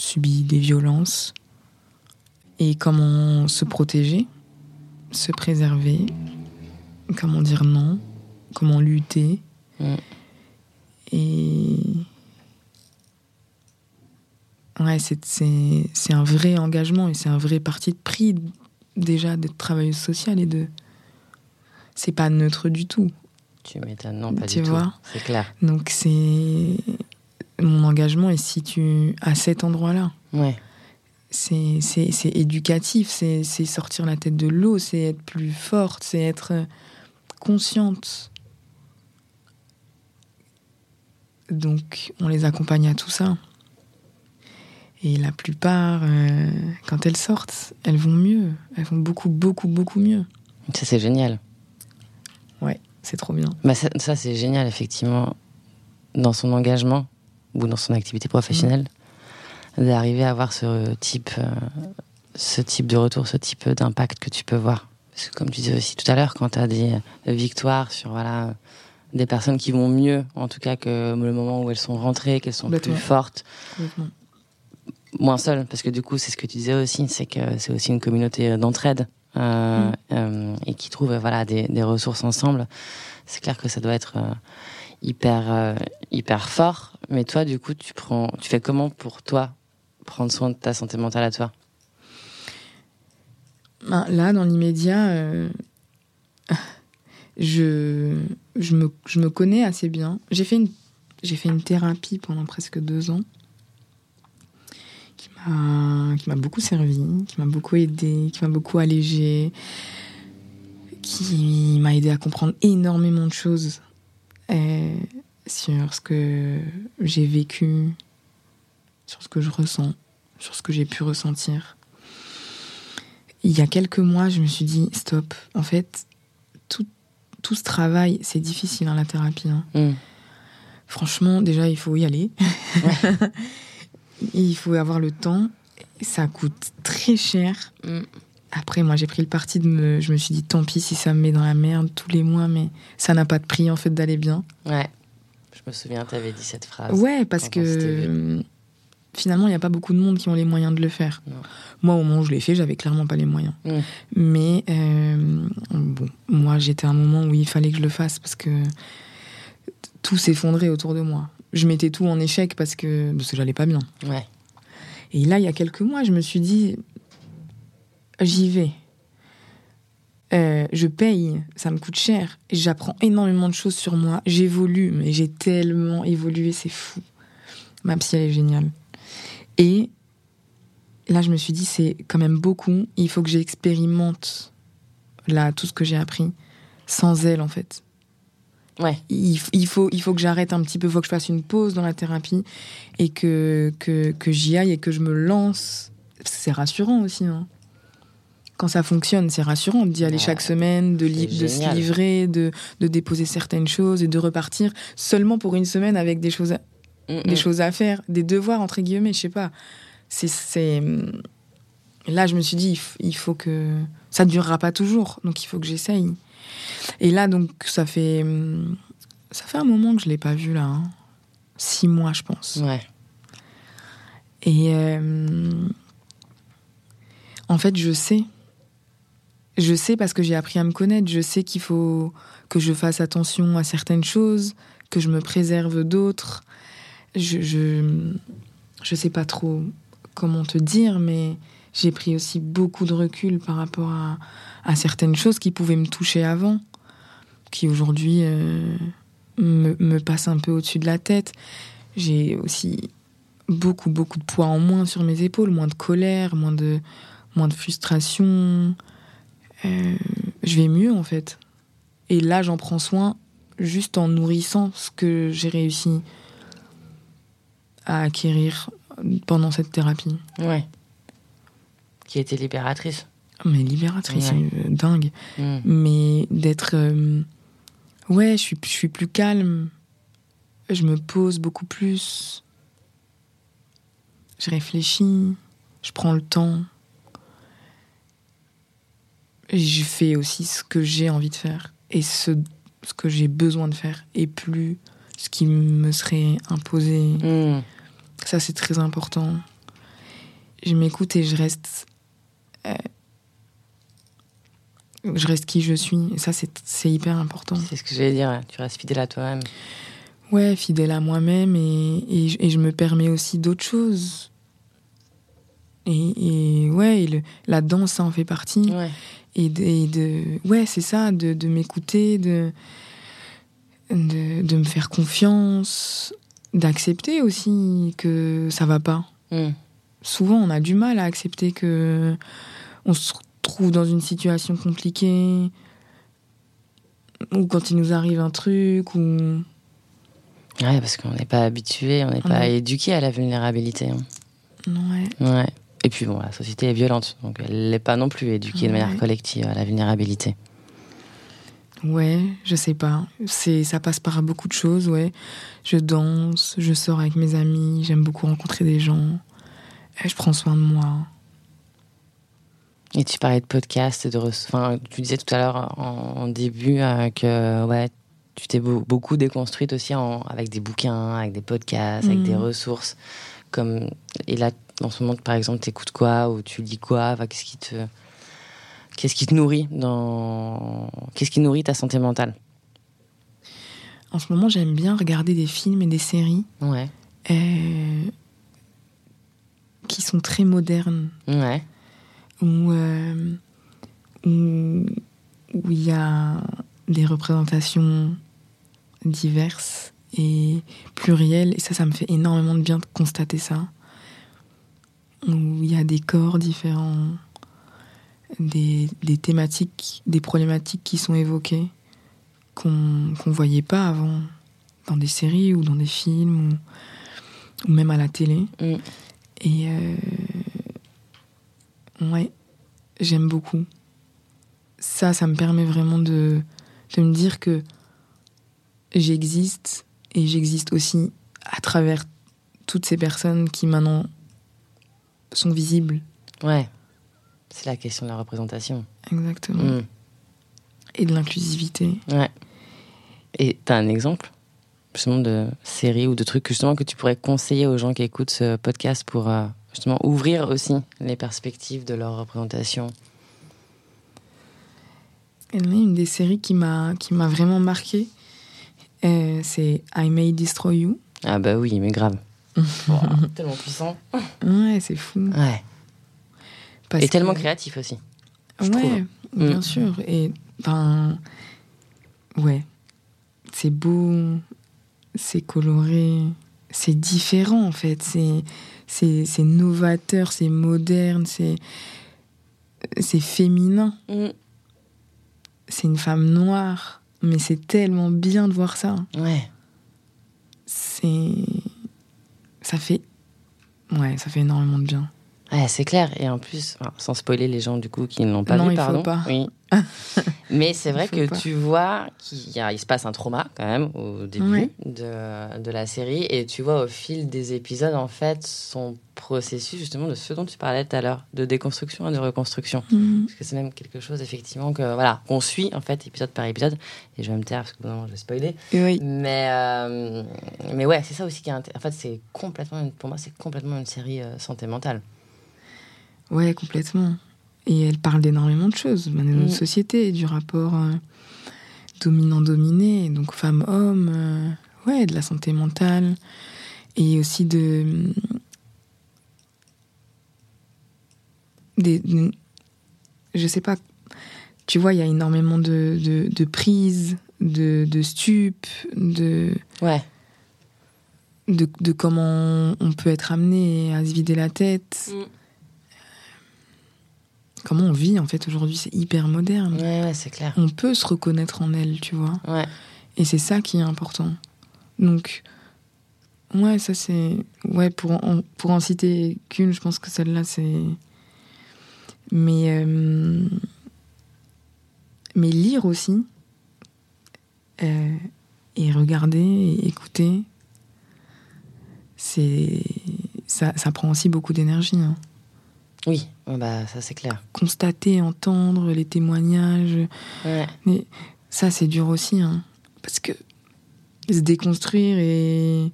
subi des violences. Et comment se protéger, se préserver, comment dire non, comment lutter. Mm. Et. Ouais, c'est- un vrai engagement et c'est un vrai parti de prix déjà d'être travailleuse sociale et de. C'est pas neutre du tout. Tu m'étonnes, non, pas Tu du tout. vois? C'est clair. Donc c'est mon engagement est situé à cet endroit-là. Ouais. C'est c'est- c'est éducatif, c'est c'est sortir la tête de l'eau, c'est être plus forte, c'est être consciente. Donc on les accompagne à tout ça. Et la plupart, euh, quand elles sortent, elles vont mieux. Elles vont beaucoup, beaucoup, beaucoup mieux. Ça, c'est génial. Ouais, c'est trop bien. Bah, ça, ça, c'est génial, effectivement, dans son engagement ou dans son activité professionnelle, d'arriver à avoir ce type, euh, ce type de retour, ce type d'impact que tu peux voir. Parce que, comme tu disais aussi tout à l'heure, quand tu as des victoires sur voilà, des personnes qui vont mieux, en tout cas que le moment où elles sont rentrées, qu'elles sont plus fortes, moins seules, parce que du coup, c'est ce que tu disais aussi, c'est que c'est aussi une communauté d'entraide. euh, euh, et qui trouvent voilà des, des ressources ensemble, c'est clair que ça doit être euh, hyper hyper fort. Mais toi, du coup, tu prends, tu fais comment pour toi prendre soin de ta santé mentale à toi? Ben, Là, dans l'immédiat, euh, je, je, me, je me connais assez bien. J'ai fait, une, j'ai fait une thérapie pendant presque deux ans qui m'a, qui m'a beaucoup servi, qui m'a beaucoup aidé, qui m'a beaucoup allégé, qui m'a aidé à comprendre énormément de choses euh, sur ce que j'ai vécu, sur ce que je ressens, sur ce que j'ai pu ressentir. Il y a quelques mois, je me suis dit, stop, en fait, tout, tout ce travail, c'est difficile, hein, la thérapie. hein. Mm. Franchement, déjà, il faut y aller. il faut avoir le temps. Ça coûte très cher. Mm. Après, moi, j'ai pris le parti de me. Je me suis dit, tant pis si ça me met dans la merde tous les mois, mais ça n'a pas de prix, en fait, d'aller bien. Ouais. Je me souviens, tu avais dit cette phrase. Ouais, parce que finalement, il n'y a pas beaucoup de monde qui ont les moyens de le faire. Non. Moi, au moment où je l'ai fait, j'avais clairement pas les moyens. Mais euh, bon, moi, j'étais à un moment où il fallait que je le fasse parce que tout s'effondrait autour de moi. Je mettais tout en échec parce que, parce que j'allais pas bien. Ouais. Et là, il y a quelques mois, je me suis dit, j'y vais. Euh, je paye, ça me coûte cher. J'apprends énormément de choses sur moi. J'évolue, mais j'ai tellement évolué, c'est fou. Ma psy, elle est géniale. Et là, je me suis dit, c'est quand même beaucoup. Il faut que j'expérimente là tout ce que j'ai appris sans elle, en fait. Ouais. Il, il faut, il faut que j'arrête un petit peu, il faut que je fasse une pause dans la thérapie et que, que, que j'y aille et que je me lance. C'est rassurant aussi. hein. Quand ça fonctionne, c'est rassurant d'y aller Ouais, chaque semaine, de, li- de se livrer, de, de déposer certaines choses et de repartir seulement pour une semaine avec des choses à, Mm, des mm. choses à faire, des devoirs, entre guillemets, je sais pas. C'est. c'est- Là, je me suis dit, il il faut que. Ça ne durera pas toujours, donc il faut que j'essaye. Et là, donc, ça fait. Ça fait un moment que je l'ai pas vu, là. hein. Six mois, je pense. Ouais. Et. euh, En fait, je sais. Je sais parce que j'ai appris à me connaître. Je sais qu'il faut que je fasse attention à certaines choses, que je me préserve d'autres. Je, je, sais pas trop comment te dire, mais j'ai pris aussi beaucoup de recul par rapport à, à certaines choses qui pouvaient me toucher avant, qui aujourd'hui euh, me, me passent un peu au-dessus de la tête. J'ai aussi beaucoup, beaucoup de poids en moins sur mes épaules, moins de colère, moins de, moins de frustration. Euh, je vais mieux en fait. Et là, j'en prends soin juste en nourrissant ce que j'ai réussi à acquérir pendant cette thérapie. Ouais. Qui était libératrice. Mais libératrice, Ouais. euh, dingue. Mm. Mais d'être. euh, ouais, je suis, je suis plus calme. Je me pose beaucoup plus. Je réfléchis. Je prends le temps. Je fais aussi ce que j'ai envie de faire. Et ce, ce que j'ai besoin de faire. Et plus ce qui me serait imposé. Mm. Ça, c'est très important. Je m'écoute et je reste. euh, je reste qui je suis. Et ça, c'est hyper important. C'est ce que j'allais dire. Tu restes fidèle à toi-même. Ouais, fidèle à moi-même et, et, je- et je me permets aussi d'autres choses. Et, et ouais, le- la danse, ça en fait partie. Ouais. Et de, et de- ouais, c'est ça, de, de m'écouter, de, de, de me faire confiance, d'accepter aussi que ça va pas. Mm. souvent on a du mal à accepter que on se trouve dans une situation compliquée ou quand il nous arrive un truc ou Ouais, parce qu'on n'est pas habitué, on n'est pas éduqué à la vulnérabilité. hein. ouais Ouais. Et puis bon, la société est violente, donc elle n'est pas non plus éduquée de manière collective à la vulnérabilité. ouais je sais pas. C'est ça passe par beaucoup de choses ouais. Je danse je sors avec mes amis j'aime beaucoup rencontrer des gens. Et je prends soin de moi. Et tu parlais de podcast, de re- enfin, tu disais tout à l'heure en, en début euh, que ouais, tu t'es beau- beaucoup déconstruite aussi en- avec des bouquins, avec des podcasts, avec des ressources. Comme et là, en ce moment, par exemple, t'écoutes quoi ou tu lis quoi? Enfin, Qu'est-ce qui te Qu'est-ce qui te nourrit dans Qu'est-ce qui nourrit ta santé mentale? En ce moment, j'aime bien regarder des films et des séries Ouais. euh, qui sont très modernes, Ouais. où euh, où où il y a des représentations diverses et plurielles. Et ça, ça me fait énormément de bien de constater ça. Où il y a des corps différents, des, des thématiques, des problématiques qui sont évoquées qu'on qu'on voyait pas avant dans des séries ou dans des films ou, ou même à la télé. Mm. Et euh, ouais, j'aime beaucoup. Ça, ça me permet vraiment de, de me dire que j'existe et j'existe aussi à travers toutes ces personnes qui maintenant sont visibles. Ouais. C'est la question de la représentation. Exactement. Mm. Et de l'inclusivité. Ouais. Et t'as un exemple justement de série ou de trucs justement que tu pourrais conseiller aux gens qui écoutent ce podcast pour euh, justement ouvrir aussi les perspectives de leur représentation? Il y en a une des séries qui m'a qui m'a vraiment marqué. Euh, c'est I May Destroy You. Ah bah oui, mais grave. Wow, tellement puissant. Ouais, c'est fou. Ouais. Parce Et tellement que- créatif aussi. je Ouais, trouve. bien Mm. sûr. Et ben, ouais, c'est beau, c'est coloré, c'est différent en fait. C'est c'est c'est novateur, c'est moderne, c'est c'est féminin. Mm. C'est une femme noire, mais c'est tellement bien de voir ça. Ouais. C'est ça fait ouais, ça fait énormément de bien. Ouais, c'est clair. Et en plus, enfin, sans spoiler les gens du coup qui ne l'ont pas Non, vu, il faut pardon. pas. Oui. Mais c'est vrai faut que pas. tu vois qu'il y a- il se passe un trauma quand même au début Ouais. de, de la série. Et tu vois au fil des épisodes, en fait, son processus justement de ce dont tu parlais tout à l'heure, de déconstruction et de reconstruction. Mm. Parce que c'est même quelque chose, effectivement, que voilà, qu'on suit en fait épisode par épisode. Et je vais me taire parce que non, je vais spoiler. Oui, Mais, euh, mais ouais, c'est ça aussi qui est intér- En fait, c'est complètement, une- pour moi, c'est complètement une série euh, santé mentale. Ouais, complètement. Et elle parle d'énormément de choses, de notre Mm. société, du rapport euh, dominant-dominé, donc femme-homme, euh, ouais, de la santé mentale, et aussi de. Des, je sais pas, tu vois, il y a énormément de, de, de prises, de, de stupes, de, Ouais, de, de comment on peut être amené à se vider la tête. Mm. Comment on vit en fait aujourd'hui, c'est hyper moderne. ouais, ouais, c'est clair. On peut se reconnaître en elle, tu vois. Ouais. Et c'est ça qui est important. Donc, ouais, ça c'est. Ouais, pour en, pour en citer qu'une, je pense que celle-là c'est. Mais. euh, Mais lire aussi. euh, et regarder et écouter. C'est. Ça, ça prend aussi beaucoup d'énergie. hein. Oui, bah, ça c'est clair. Constater, entendre les témoignages. Ouais. Mais ça, c'est dur aussi, hein, parce que se déconstruire et,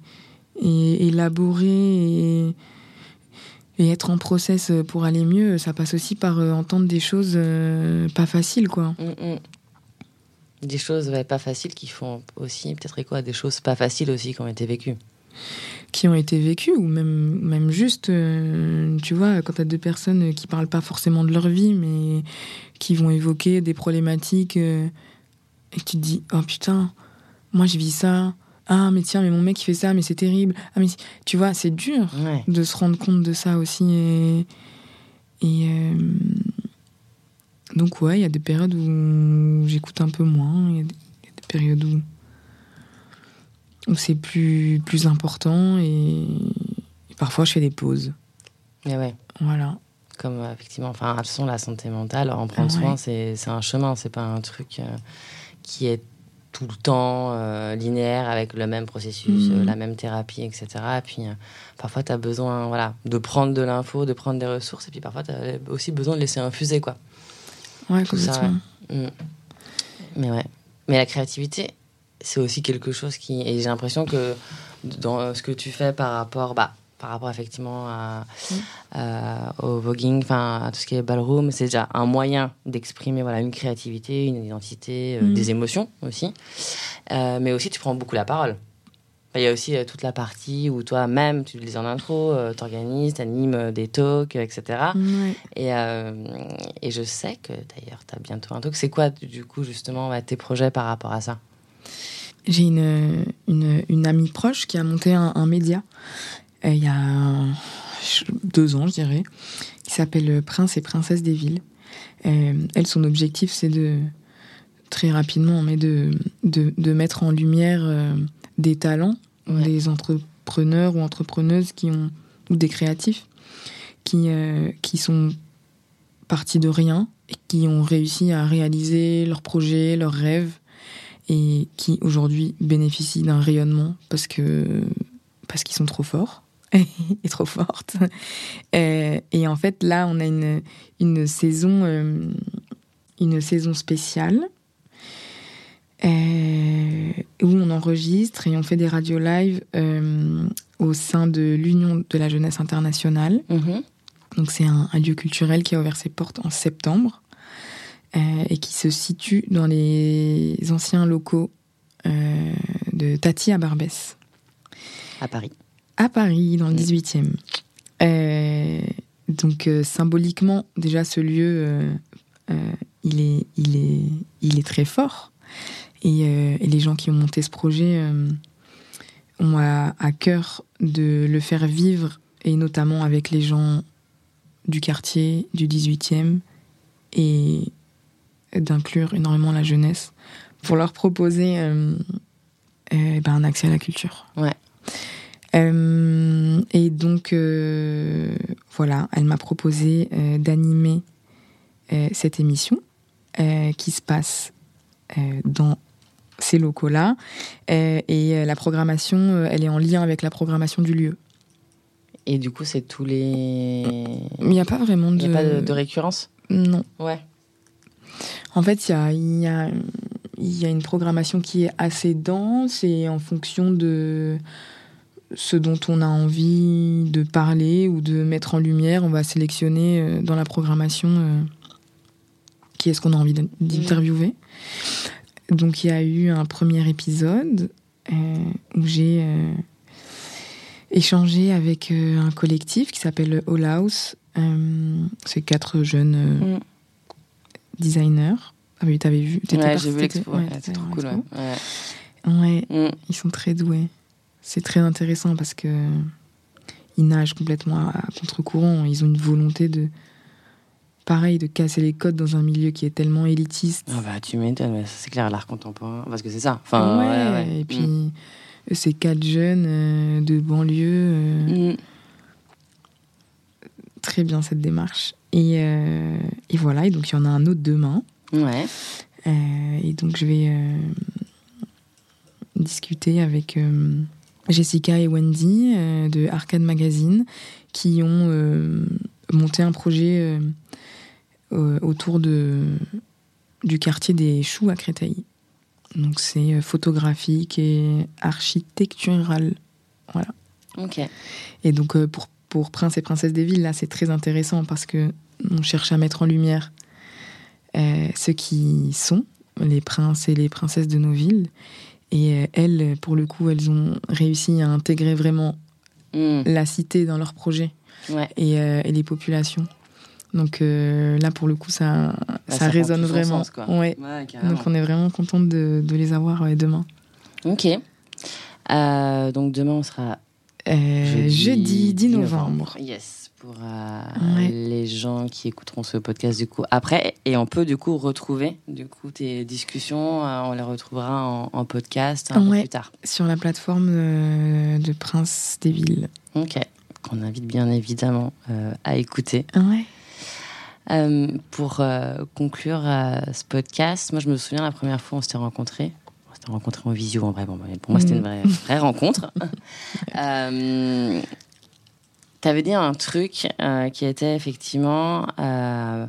et élaborer et, et être en process pour aller mieux, ça passe aussi par euh, entendre des choses euh, pas faciles, quoi. Mm, mm. Des choses ouais, pas faciles qui font aussi peut-être écho à des choses pas faciles aussi qui ont été vécues. Qui ont été vécues, ou même, même juste, euh, tu vois, quand t'as deux personnes qui parlent pas forcément de leur vie, mais qui vont évoquer des problématiques, euh, et que tu te dis, oh putain, moi je vis ça. Ah, mais tiens, mais mon mec il fait ça, mais c'est terrible. Ah, mais tu vois, c'est dur. Ouais. de se rendre compte de ça aussi. Et, et, euh, donc, ouais, il y a des périodes où j'écoute un peu moins. Y, il y a des périodes où, où c'est plus, plus important. Et, et parfois, je fais des pauses. Mais ouais. Voilà. Comme euh, effectivement, enfin, de toute façon, la santé mentale, en prendre Ouais. soin, c'est c'est un chemin, c'est pas un truc euh, qui est tout le temps euh, linéaire avec le même processus, Mhm. la même thérapie, etc. Et puis parfois, tu as besoin voilà, de prendre de l'info, de prendre des ressources, et puis parfois, tu as aussi besoin de laisser infuser. quoi. Ouais, Tout ça. Mm. Mais ouais. Mais la créativité, c'est aussi quelque chose qui. Et j'ai l'impression que dans euh, ce que tu fais par rapport. Bah, par rapport effectivement au voguing, enfin à tout ce qui est ballroom, c'est déjà un moyen d'exprimer voilà une créativité, une identité, mm. des émotions aussi. mais aussi, tu prends beaucoup la parole. Il y a aussi toute la partie où toi-même, tu le dis en intro, tu organises, tu animes des talks, etc. Et, et, je sais que d'ailleurs, tu as bientôt un talk. C'est quoi, du coup, justement, tes projets par rapport à ça? J'ai une, une, une, amie proche qui a monté un, média euh, il y a deux ans, je dirais, qui s'appelle Prince et Princesse des Villes. Euh, elle, son objectif, c'est de, très rapidement, mais de, de, de mettre en lumière euh, des talents, des entrepreneurs ou entrepreneuses qui ont, ou des créatifs, qui, qui sont partis de rien et qui ont réussi à réaliser leurs projets, leurs rêves, et qui aujourd'hui bénéficient d'un rayonnement parce que parce qu'ils sont trop forts et trop fortes. Euh, et, en fait, là, on a une, une saison euh, une saison spéciale euh, où on enregistre et on fait des radios live au sein de l'Union de la jeunesse internationale. Mm-hmm. Donc c'est un, un, lieu culturel qui a ouvert ses portes en septembre. Euh, et qui se situe dans les anciens locaux euh, de Tati à Barbès. À Paris. À Paris, dans le 18e. Euh, donc symboliquement, déjà ce lieu, il, est, il, est, il est très fort. Et, les gens qui ont monté ce projet ont à, à, cœur de le faire vivre, et notamment avec les gens du quartier, du 18e, et d'inclure énormément la jeunesse pour leur proposer euh, euh, ben, un accès à la culture. Ouais. Euh, et donc, voilà, elle m'a proposé d'animer cette émission qui se passe dans ces locaux-là. et la programmation, elle est en lien avec la programmation du lieu. Et du coup, c'est tous les. Il n'y a pas vraiment de. Il n'y a pas de, de récurrence? Non. Ouais. En fait, il y a, une programmation qui est assez dense et en fonction de ce dont on a envie de parler ou de mettre en lumière, on va sélectionner euh, dans la programmation euh, qui est-ce qu'on a envie d'interviewer. Donc il y a eu un premier épisode euh, où j'ai échangé avec un collectif qui s'appelle All House. C'est quatre jeunes mm designer. Ah oui, t'avais vu Ouais, j'ai vu l'expo. c'est trop cool. Ouais, mm. ils sont très doués. C'est très intéressant parce que ils nagent complètement à contre-courant. Ils ont une volonté de, pareil, de casser les codes dans un milieu qui est tellement élitiste. Ah bah tu m'étonnes, c'est clair, l'art contemporain, parce que c'est ça. Enfin, ouais, Et puis, mm. ces quatre jeunes euh, de banlieue, euh, mm. très bien cette démarche. Euh, et, voilà, et donc il y en a un autre demain. Ouais. Euh, et donc je vais euh, discuter avec Jessica et Wendy de Arcade Magazine qui ont monté un projet autour de, du quartier des Choux à Créteil. Donc c'est photographique et architectural. Voilà. Ok. Et donc pour, pour Prince et Princesse des Villes, là c'est très intéressant parce que on cherche à mettre en lumière euh, ceux qui sont les princes et les princesses de nos villes. Et euh, elles, pour le coup, elles ont réussi à intégrer vraiment hmm. la cité dans leur projet et, euh, et, les populations. Donc là, pour le coup, ça, ça, résonne vraiment. Ouais. donc on est vraiment content de, de les avoir demain. Ok. donc demain, on sera jeudi, 10 novembre. Yes pour euh, les gens qui écouteront ce podcast du coup après. Et on peut du coup retrouver du coup tes discussions. Euh, on les retrouvera en, podcast un peu plus tard. Sur la plateforme euh, de Prince des Villes. Ok. Qu'on invite bien évidemment à écouter. Ouais. pour conclure ce podcast, moi je me souviens la première fois on s'était rencontrés. On s'était rencontrés en visio en vrai. Bon, pour moi c'était une mm. vraie, vraie rencontre. tu avais dit un truc euh, qui était effectivement euh,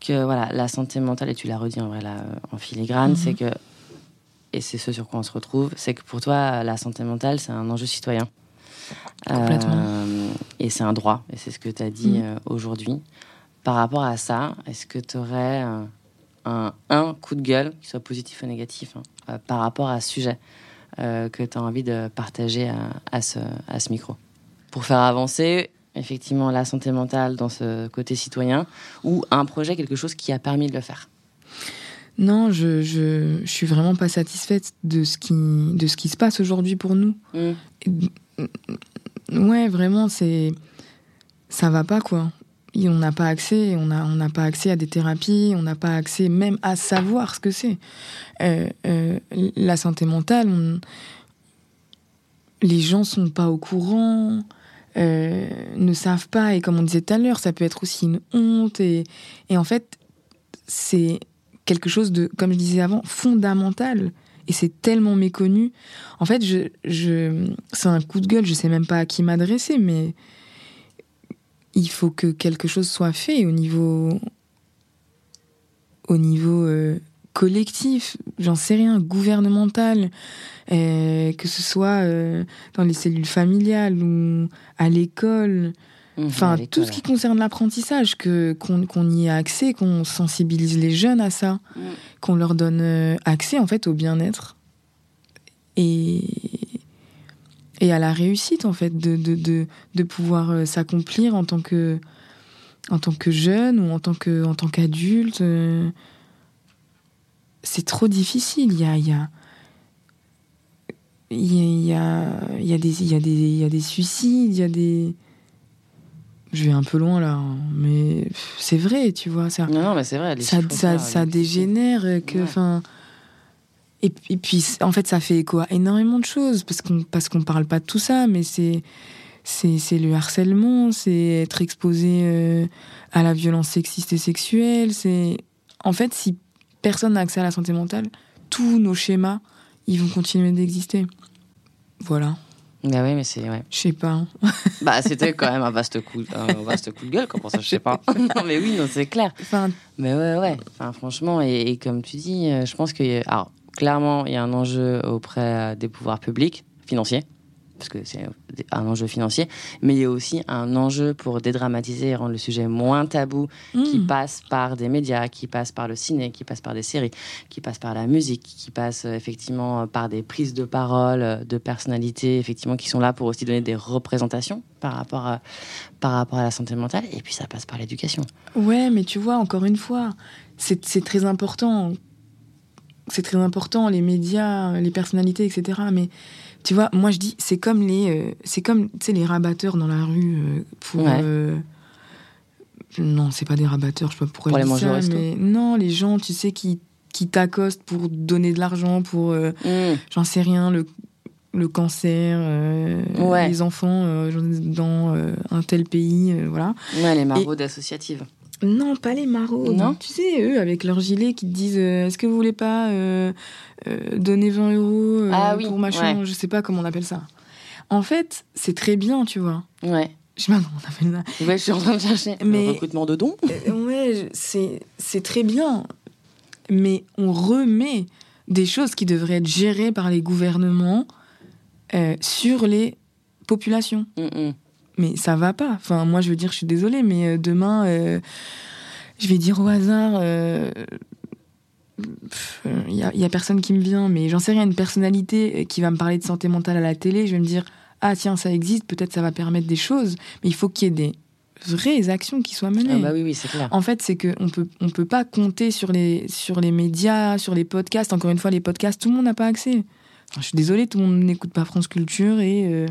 que voilà, la santé mentale, et tu l'as redit en vrai là, en filigrane, c'est mhm. que, et c'est ce sur quoi on se retrouve, c'est que pour toi, la santé mentale, c'est un enjeu citoyen. Complètement. Euh, et c'est un droit, et c'est ce que tu as dit Mm. euh, aujourd'hui. Par rapport à ça, est-ce que tu aurais un, un coup de gueule, qu'il soit positif ou négatif, hein, par rapport à ce sujet que tu as envie de partager à, à ce, à ce micro? Pour faire avancer effectivement la santé mentale dans ce côté citoyen, ou un projet, quelque chose qui a permis de le faire Non, je, je, je suis vraiment pas satisfaite de ce qui, de ce qui se passe aujourd'hui pour nous. Mm. Ouais, vraiment, c'est. Ça va pas, quoi. Et on n'a pas accès, on n'a on n'a pas accès à des thérapies, on n'a pas accès même à savoir ce que c'est. Euh, euh, la santé mentale, on- les gens sont pas au courant, euh, ne savent pas, et comme on disait tout à l'heure, ça peut être aussi une honte, et, et en fait, c'est quelque chose de, comme je disais avant, fondamental. Et c'est tellement méconnu. En fait, je, je, c'est un coup de gueule, je sais même pas à qui m'adresser, mais il faut que quelque chose soit fait au niveau, au niveau euh, collectif, j'en sais rien, gouvernemental, euh, que ce soit euh, dans les cellules familiales ou à l'école. Mhm, Enfin, à tout ce qui concerne l'apprentissage, que qu'on qu'on y ait accès, qu'on sensibilise les jeunes à ça, Mm. qu'on leur donne euh, accès en fait au bien-être et et à la réussite en fait de de, de, de pouvoir s'accomplir en tant que en tant que jeune ou en tant que en tant qu'adulte. euh, c'est trop difficile. Il y a il y a il y a, il y a, des il y a des il y a des suicides, il y a des je vais un peu loin là, mais c'est vrai, tu vois ça Non, non, mais c'est vrai. les ça, ça, ça dégénère que Ouais. enfin et, puis- et puis en fait ça fait écho à énormément de choses parce qu'on parce qu'on parle pas de tout ça mais c'est c'est c'est le harcèlement c'est être exposé euh, à la violence sexiste et sexuelle c'est en fait si personne n'a accès à la santé mentale tous nos schémas ils vont continuer d'exister voilà Bah oui, mais c'est. Ouais. je sais pas hein. Bah, c'était quand même un vaste coup, un vaste coup de gueule, comme ça, je sais pas. non, mais oui, non, c'est clair. enfin Mais ouais, ouais. Enfin, franchement, et, et comme tu dis, euh, je pense que, alors, clairement, il y a un enjeu auprès euh, des pouvoirs publics, financiers, parce que c'est un enjeu financier, mais il y a aussi un enjeu pour dédramatiser et rendre le sujet moins tabou, qui hmm. passe par des médias, qui passe par le ciné, qui passe par des séries, qui passe par la musique, qui passe euh, effectivement par des prises de parole euh, de personnalités, effectivement, qui sont là pour aussi donner des représentations par rapport à, par rapport à la santé mentale, et puis ça passe par l'éducation. Ouais, mais tu vois, encore une fois, c'est c'est très important. C'est très important, les médias, les personnalités, etc. Mais tu vois, moi je dis, c'est comme les, euh, c'est comme, tu sais, les rabatteurs dans la rue euh, pour. Ouais. euh, non, c'est pas des rabatteurs, je sais pas pourquoi Pour je dis ça, mais non, les gens, tu sais, qui qui t'accostent pour donner de l'argent, pour, euh, Mmh. j'en sais rien, le le cancer, euh, Ouais. les enfants euh, dans euh, un tel pays, voilà. Ouais, les maraudes associatives. Non, pas les maraudes. Non Tu sais, eux, avec leur gilet, qui te disent euh, Est-ce que vous voulez pas euh, euh, donner 20 euros euh, Ah oui, pour machin ouais. Je sais pas comment on appelle ça. En fait, c'est très bien, tu vois. Ouais. Je sais pas comment on appelle ça. Ouais, je suis en train de chercher. Mais- Le recrutement de dons? Euh, ouais, c'est c'est très bien. Mais on remet des choses qui devraient être gérées par les gouvernements euh, sur les populations. Mmh, mmh. Mais ça va pas. Enfin, moi, je veux dire, je suis désolée, mais euh, demain, euh, je vais dire au hasard, euh, il y, a, y a personne qui me vient, mais j'en sais rien, une personnalité euh, qui va me parler de santé mentale à la télé, je vais me dire, ah tiens, ça existe, peut-être ça va permettre des choses, mais il faut qu'il y ait des vraies actions qui soient menées. Ah bah oui, oui, c'est clair. En fait, c'est qu'on peut, on peut pas compter sur les, sur les médias, sur les podcasts. Encore une fois, les podcasts, tout le monde n'a pas accès. Enfin, je suis désolée, tout le monde n'écoute pas France Culture et, euh,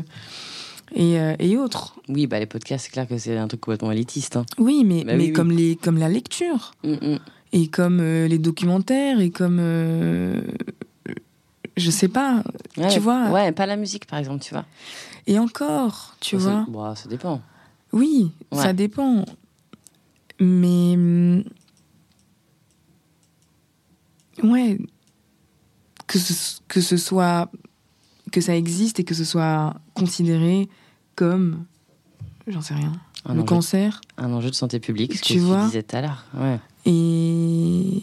et, euh, et autres. Oui, bah les podcasts, c'est clair que c'est un truc complètement élitiste. hein. Oui, mais, Bah mais oui, oui. Comme, les, comme la lecture, Mmh, mmh. et comme euh, les documentaires, et comme. euh, je sais pas. Ouais, Tu vois Ouais, pas la musique, par exemple, tu vois. Et encore, tu Bah, ça- vois. bah, ça dépend. Oui, Ouais. ça dépend. Mais. hum, Ouais. Que ce, que ce soit. Que ça existe et que ce soit considéré comme. J'en sais rien. Un le enjeu, cancer. un enjeu de santé publique, ce Tu que vois tu disais tout à l'heure. Ouais. Et.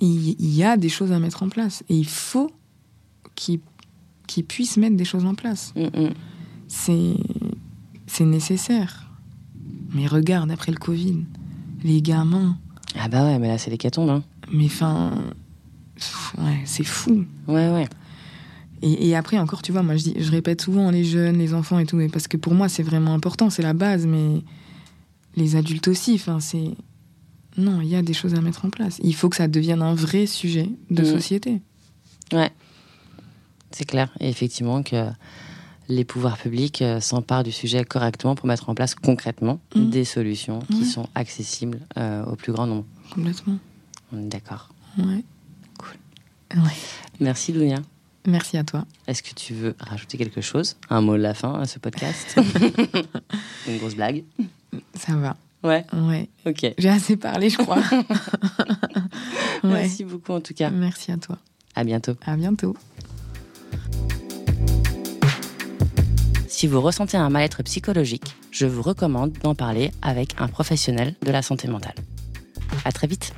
Il y a des choses à mettre en place. Et il faut qu'il qu'ils puissent mettre des choses en place. Mm, mm. C'est c'est nécessaire. Mais regarde, après le Covid, les gamins, Ah bah ouais, mais là, c'est l'hécatombe. Hein. mais enfin, ouais, c'est fou. Ouais, ouais. Et, et après, encore, tu vois, moi, je, dis, je répète souvent les jeunes, les enfants et tout, mais parce que pour moi, c'est vraiment important, c'est la base, mais les adultes aussi, enfin, c'est. Non, il y a des choses à mettre en place. Il faut que ça devienne un vrai sujet de Mm. société. Ouais. C'est clair. Et effectivement que les pouvoirs publics euh, s'emparent du sujet correctement pour mettre en place concrètement Mm. des solutions qui sont accessibles euh, au plus grand nombre. Complètement. On est d'accord. Ouais. Cool. Ouais. Merci, Dounia. Merci à toi. Est-ce que tu veux rajouter quelque chose Un mot de la fin à ce podcast Une grosse blague Ça va. Ouais, Ouais. ok. J'ai assez parlé, je crois. ouais. Merci beaucoup en tout cas. Merci à toi. À bientôt. À bientôt. Si vous ressentez un mal-être psychologique, je vous recommande d'en parler avec un professionnel de la santé mentale. À très vite.